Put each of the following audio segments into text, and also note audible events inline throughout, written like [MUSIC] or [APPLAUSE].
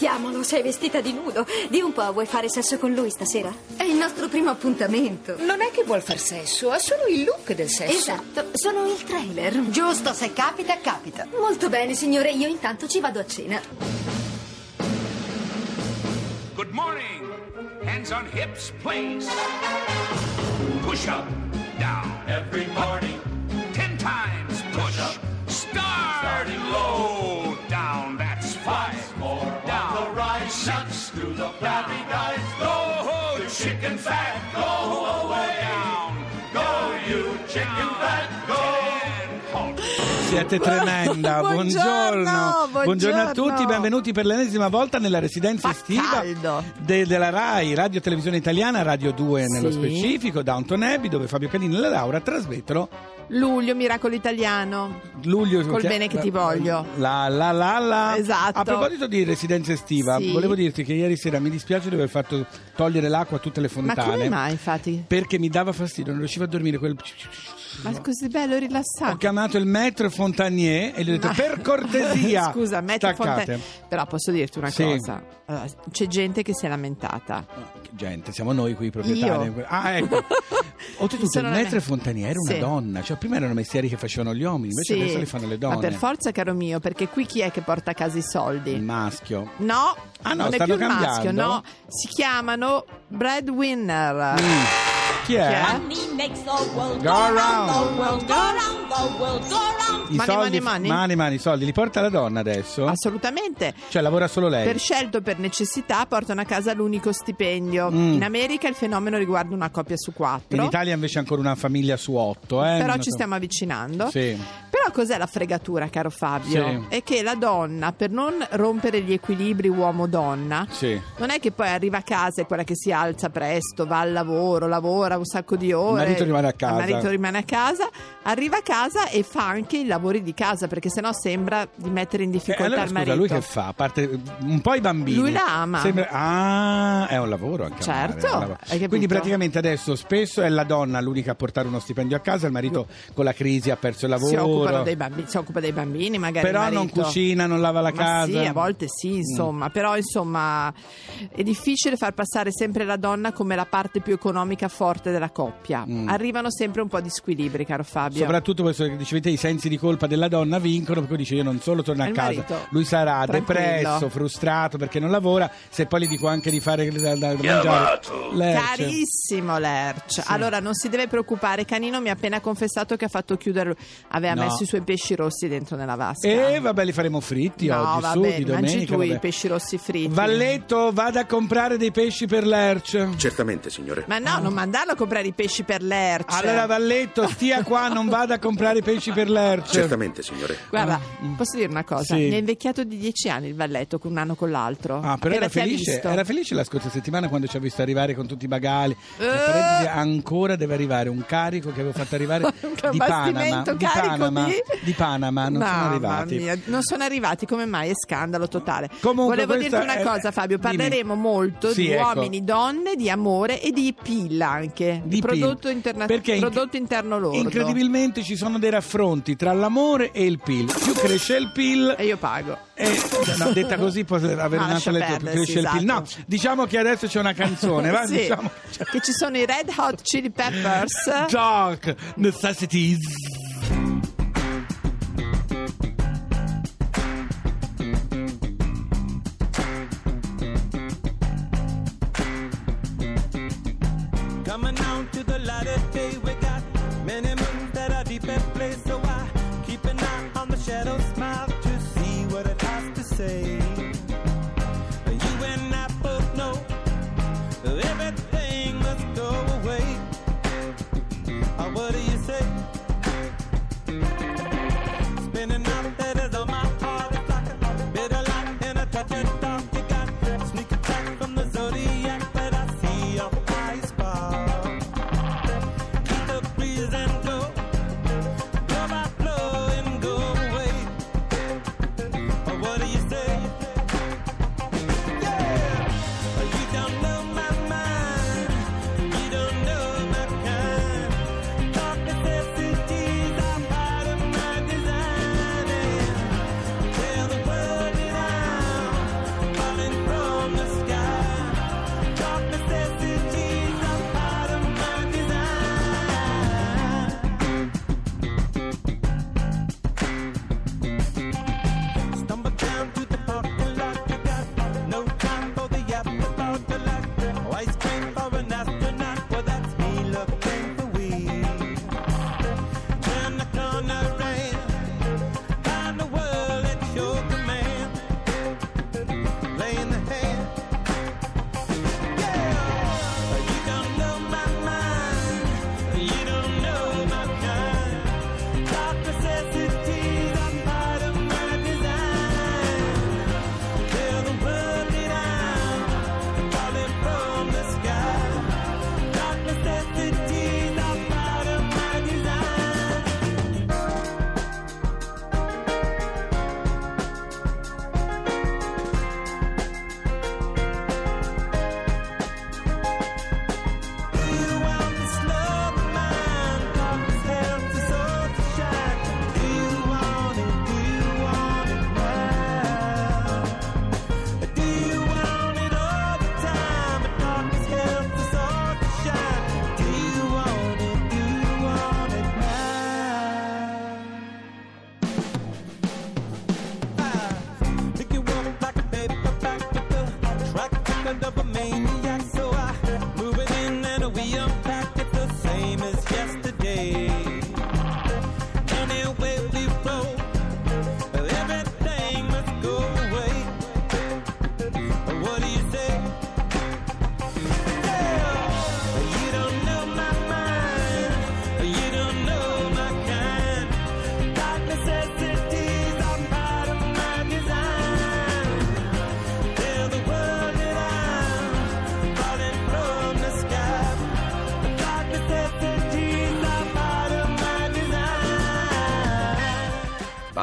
Aspettiamolo, sei vestita di nudo. Di un po', vuoi fare sesso con lui stasera? È il nostro primo appuntamento. Non è che vuol far sesso, ha solo il look del sesso. Esatto, sono il trailer. Giusto, se capita, capita. Molto bene, signore, io intanto ci vado a cena. Good morning. Hands on hips, please. Push up, down. Every morning. Ten times Six. To the guys. Go, the chicken fat. Go away. Down. Go, you chicken fat. Go. Siete [LAUGHS] tremenda, Buongiorno, buongiorno. a tutti, benvenuti per l'ennesima volta nella residenza Fa estiva de- della RAI, Radio Televisione Italiana, Radio 2 nello Sì. specifico, Downton Abbey, dove Fabio Canini e la Laura trasmettono Luglio, miracolo italiano. luglio. Col bene che ti voglio. La la la la. Esatto. A proposito di residenza estiva, Sì. volevo dirti che ieri sera mi dispiace di aver fatto togliere l'acqua a tutte le Ma fontane. come mai, infatti? Perché mi dava fastidio, non riuscivo a dormire quel... Ma è così bello e Ho chiamato il maître Fontanier e gli ho detto Ma- per cortesia [LAUGHS] Scusa, staccate. Fonte- Però posso dirti una Sì. cosa. Allora, c'è gente che si è lamentata. Gente, siamo noi qui i proprietari. Io. Ah, ecco. [LAUGHS] Oltretutto, il Sono la maître mia- Fontanier era una Sì. donna. Cioè, prima erano mestieri che facevano gli uomini, invece Sì. adesso li fanno le donne. Ma per forza, caro mio, perché qui chi è che porta a casa i soldi? Il maschio. No, Ah, no, non è più il maschio, no. Si chiamano breadwinner. Mm. Chi è? Money makes the world Go go round. round, the world go round, the world go round. I Mani, soldi, mani, mani? mani, mani, i soldi li porta la donna adesso? Assolutamente. Cioè, lavora solo lei. Per scelto o per necessità portano a casa l'unico stipendio. Mm. In America il fenomeno riguarda una coppia su quattro. In Italia invece è ancora una famiglia su otto. Eh? Però Non ci so. stiamo avvicinando. Sì. Però cos'è la fregatura, caro Fabio? Sì. È che la donna, per non rompere gli equilibri uomo-donna, Sì. non è che poi arriva a casa e quella che si alza presto, va al lavoro, lavora un sacco di ore. marito rimane a casa. Il marito rimane a casa, arriva a casa e fa anche i lavori di casa, perché sennò sembra di mettere in Eh, difficoltà allora, il scusa, marito. lui che fa? A parte un po' i bambini. Lui la ama. Sembra- Ah, è un lavoro anche. Certo, amare, lavoro. Quindi praticamente adesso spesso è la donna l'unica a portare uno stipendio a casa, il marito con la crisi ha perso il lavoro. Dei bambini, si occupa dei bambini, magari. Però non cucina, non lava la Ma casa. Mm. Sì, a volte sì, insomma, però insomma è difficile far passare sempre la donna come la parte più economica forte della coppia. Mm. Arrivano sempre un po' di squilibri, caro Fabio. Soprattutto questo che dicevete, i sensi di colpa della donna vincono, perché dice io non solo torno a Il casa, marito, lui sarà tranquillo. depresso, frustrato perché non lavora, se poi gli dico anche di fare da, da mangiare. Lerce. Carissimo Lerch, allora non si deve preoccupare. Canino mi ha appena confessato che ha fatto chiudere, aveva No. messo i suoi pesci rossi dentro nella vasca. E vabbè, li faremo fritti no, oggi, vabbè, su, di mangi domenica. tu i pesci rossi fritti. Valletto, vada a comprare dei pesci per Lerch. Certamente, signore. Ma no, non mandarlo a comprare i pesci per Lerch. Allora Valletto, stia qua, non vada a comprare i pesci per Lerch. Certamente, signore. Guarda, posso dire una cosa? Ah, Sì. Mi ha invecchiato di dieci anni il valletto, con un anno con l'altro. Ah, però era felice, era felice la scorsa settimana quando ci ha visto arrivare con tutti i bagali. Eh. Ancora deve arrivare un carico che avevo fatto arrivare [LAUGHS] di Panama. Di Panama, di... di Panama, non sono Mamma arrivati. mia, non sono arrivati, come mai? È scandalo totale. Comunque, Volevo dirti una è- cosa, Fabio. dimmi. Parleremo molto Sì, di ecco. uomini, donne, di amore e di PIL anche. Di prodotto, PIL. interna- Perché prodotto interno lordo. Incredibilmente ci sono dei raffronti tra l'amore e il PIL. Più cresce il PIL, E io pago. Eh, no, detta così può avere Ah, un'altra lettura, più cresce sì, il PIL. No, esatto. diciamo che adesso c'è una canzone, va? [LAUGHS] Sì, Diciamo, Che ci sono i Red Hot Chili Peppers. Dark Necessities.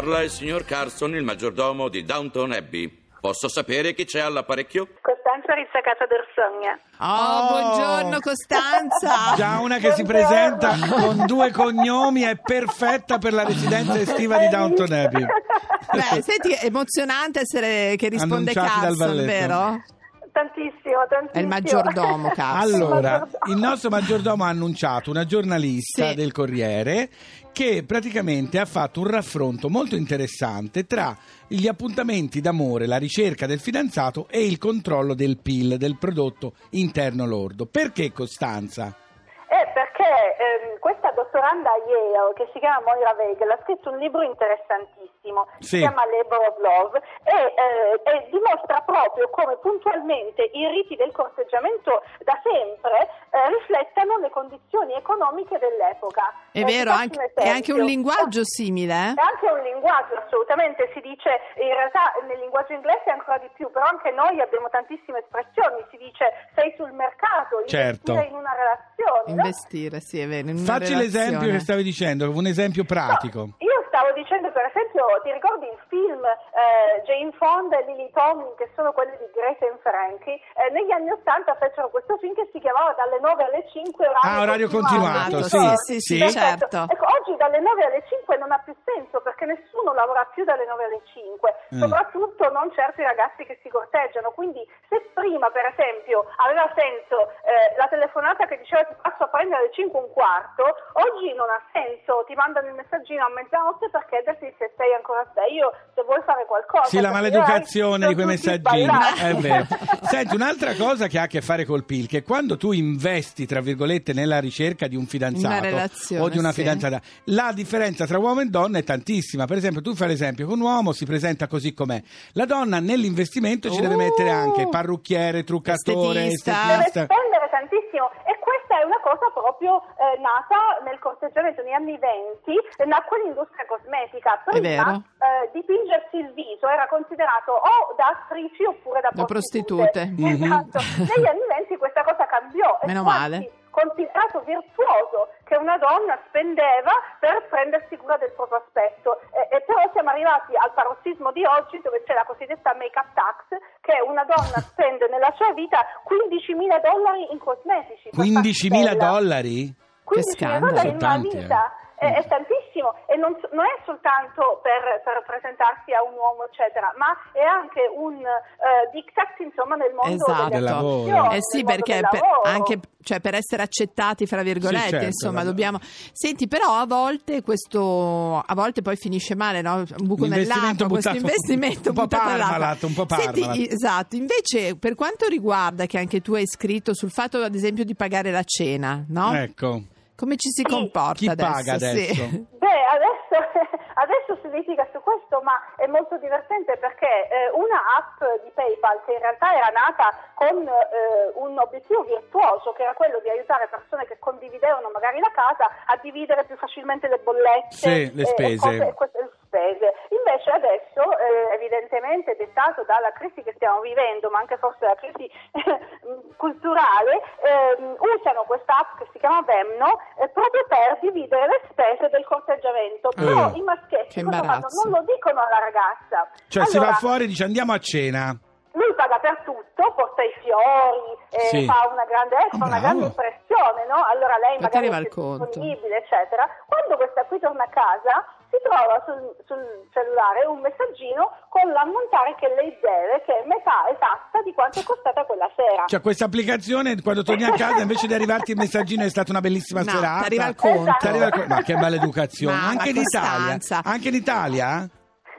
Parla il signor Carson, il maggiordomo di Downton Abbey. Posso sapere chi c'è all'apparecchio? Costanza Rizzacata d'Orsogna. Oh, buongiorno Costanza. [LAUGHS] Già una che si presenta con due cognomi è perfetta per la residenza estiva di Downton Abbey. Beh, senti, è emozionante essere che risponde Annunciati dal Carson, balletto. vero? Tantissimo, tantissimo. È il maggiordomo, [LAUGHS] Carson. Allora, il nostro maggiordomo ha annunciato una giornalista Sì. del Corriere che praticamente ha fatto un raffronto molto interessante tra gli appuntamenti d'amore, la ricerca del fidanzato e il controllo del PIL, del prodotto interno lordo. Perché Costanza? Eh, ehm, questa dottoranda a Yale, che si chiama Moira Weigel, ha scritto un libro interessantissimo, Sì. si chiama Labor of Love, e, eh, e dimostra proprio come puntualmente i riti del corteggiamento da sempre eh, riflettano le condizioni economiche dell'epoca. È Eh, vero, anche- è anche un linguaggio simile, eh? È anche un linguaggio, assolutamente, si dice, in realtà nel linguaggio inglese ancora di più, però anche noi abbiamo tantissime espressioni, si dice sei sul mercato, Certo. investire in una relazione. no? Investire, sì, è vero. Una Facci l'esempio relazione. che stavi dicendo, un esempio pratico. Io stavo dicendo, per esempio, ti ricordi il film eh, Jane Fonda e Lily Tomlin, che sono quelli di Grace and Frankie? Eh, negli anni Ottanta fecero questo film che si chiamava Dalle 9 alle 5 orario, Ah, orario continuato, sì, sì, sì, Perfetto. certo. Ecco, oggi dalle 9 alle 5 non ha più senso perché nessuno lavora più dalle 9 alle 5, Mm. soprattutto non certi ragazzi che si corteggiano. Quindi se prima, per esempio, aveva senso eh, la telefonata che diceva ti passo a prendere alle 5 e un quarto, oggi non ha senso, ti mandano il messaggino a mezzanotte per chiederti se sei ancora sveglio, se vuoi fare qualcosa. Sì, la perché maleducazione di quei messaggini, è vero. Senti, un'altra cosa che ha a che fare col PIL, che quando tu investi, tra virgolette, nella ricerca di un fidanzato o di una sì. fidanzata, la differenza tra uomo e donna è tantissima. Per esempio, tu fai l'esempio che un uomo si presenta così com'è. La donna nell'investimento ci deve Uh, mettere anche parrucchiere, truccatore, estetista. deve estetista. spendere tantissimo questa è una cosa proprio eh, nata nel corteggiamento negli anni 20 eh, nacque l'industria cosmetica prima eh, dipingersi il viso era considerato o da attrici oppure da Da prostitute, prostitute. [LAUGHS] Mhm. esatto negli anni 20 questa cosa cambiò Meno male. Considerato virtuoso che una donna spendeva per prendersi cura del proprio aspetto e, e però siamo arrivati al parossismo di oggi dove c'è la cosiddetta make-up tax che una donna [LAUGHS] spende nella sua vita 15.000 dollari in cosmetici per 15.000 farsi bella. dollari? 15.000 scandalo. dollari in una vita è, è tantissimo e non, non è soltanto per, per presentarsi a un uomo eccetera ma è anche un eh, diktat insomma nel mondo Esatto. Del lavoro. Eh sì, perché per, anche cioè, per essere accettati, fra virgolette, Sì, certo, insomma, dobbiamo. Senti, però a volte questo a volte poi finisce male, no? Un buco nell'acqua, questo buttato- investimento un po'. Parmalat, un po' Senti, Parmalat. esatto. Invece, per quanto riguarda che anche tu hai scritto sul fatto, ad esempio, di pagare la cena, no? Ecco. Come ci si Sì. comporta Chi adesso? paga Sì. adesso? Beh, adesso, [LAUGHS] adesso si litiga su questo, ma è molto divertente perché eh, una app di PayPal che in realtà era nata con eh, un obiettivo virtuoso, che era quello di aiutare persone che condividevano magari la casa a dividere più facilmente le bollette Sì, le e- e spese. cose- e queste- le spese. Invece adesso, eh, evidentemente dettato dalla crisi che stiamo vivendo, ma anche forse dalla crisi [LAUGHS] culturale, ehm, usano questa app che si chiama Vemno eh, proprio per dividere le spese del corteggiamento. Però Eh, i maschietti. Non lo dicono alla ragazza. Cioè si Allora, va fuori e dice andiamo a cena. lui paga per tutto, porta i fiori, eh, Sì. fa una grande, eh, fa una grande impressione, no? Allora lei ti magari arriva è disponibile, eccetera. Quando questa qui torna a casa, si trova sul, sul cellulare un messaggino con l'ammontare che lei deve, che è metà esatta di quanto è costata quella sera. Cioè questa applicazione quando torni a casa invece di arrivarti il messaggino è stata una bellissima No, serata. ti arriva il conto. Ti arriva il conto. Ma che [LAUGHS] maleducazione. Mamma, anche in Italia. Anche in Italia?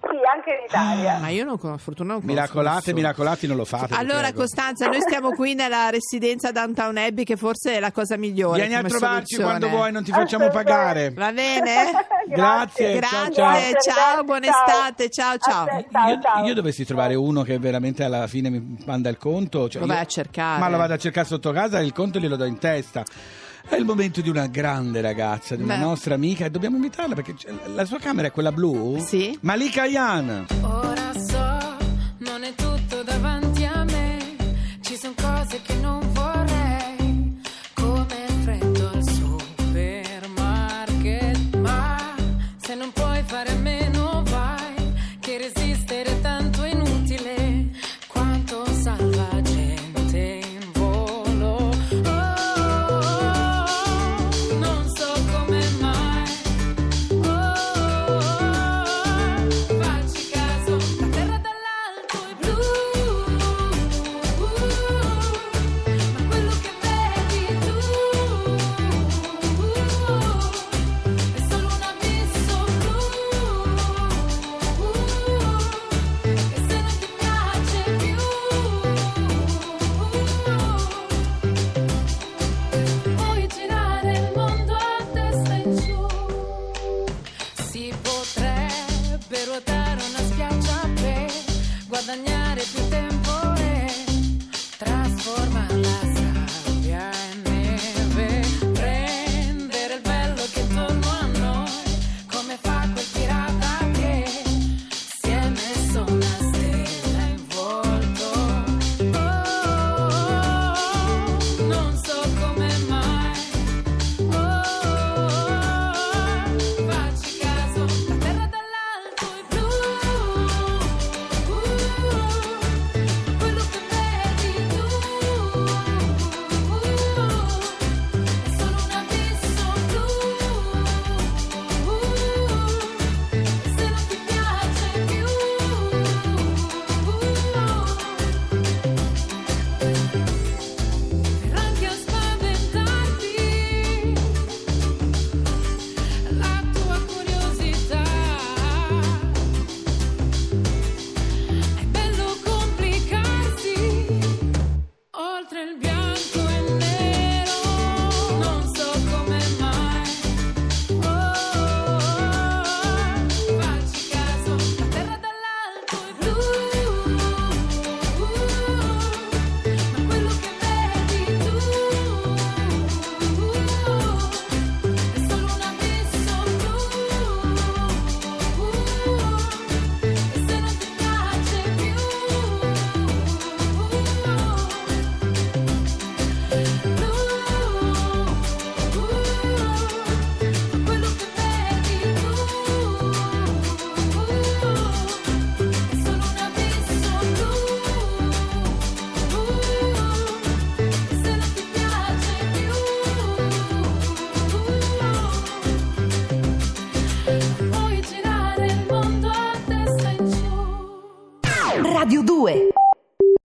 Sì, anche in Italia. Ma io non con fortuna non conosco Miracolate, nessuno. miracolati non lo fate. Allora. Costanza, noi stiamo qui nella residenza Downtown Abbey che forse è la cosa migliore Vieni a trovarci soluzione. quando vuoi, non ti facciamo pagare. Va bene? [LAUGHS] Grazie, Grazie, ciao, ciao, ciao. buona estate, ciao ciao. A te, ciao, io, ciao. io dovessi trovare uno che veramente alla fine mi manda il conto. cioè Lo vai io- a cercare. Ma lo vado a cercare sotto casa e il conto glielo do in testa. È il momento di una grande ragazza, di una Beh. nostra amica e dobbiamo invitarla perché la sua camera è quella blu? Sì. Malika Yan. Ora so, non è tutto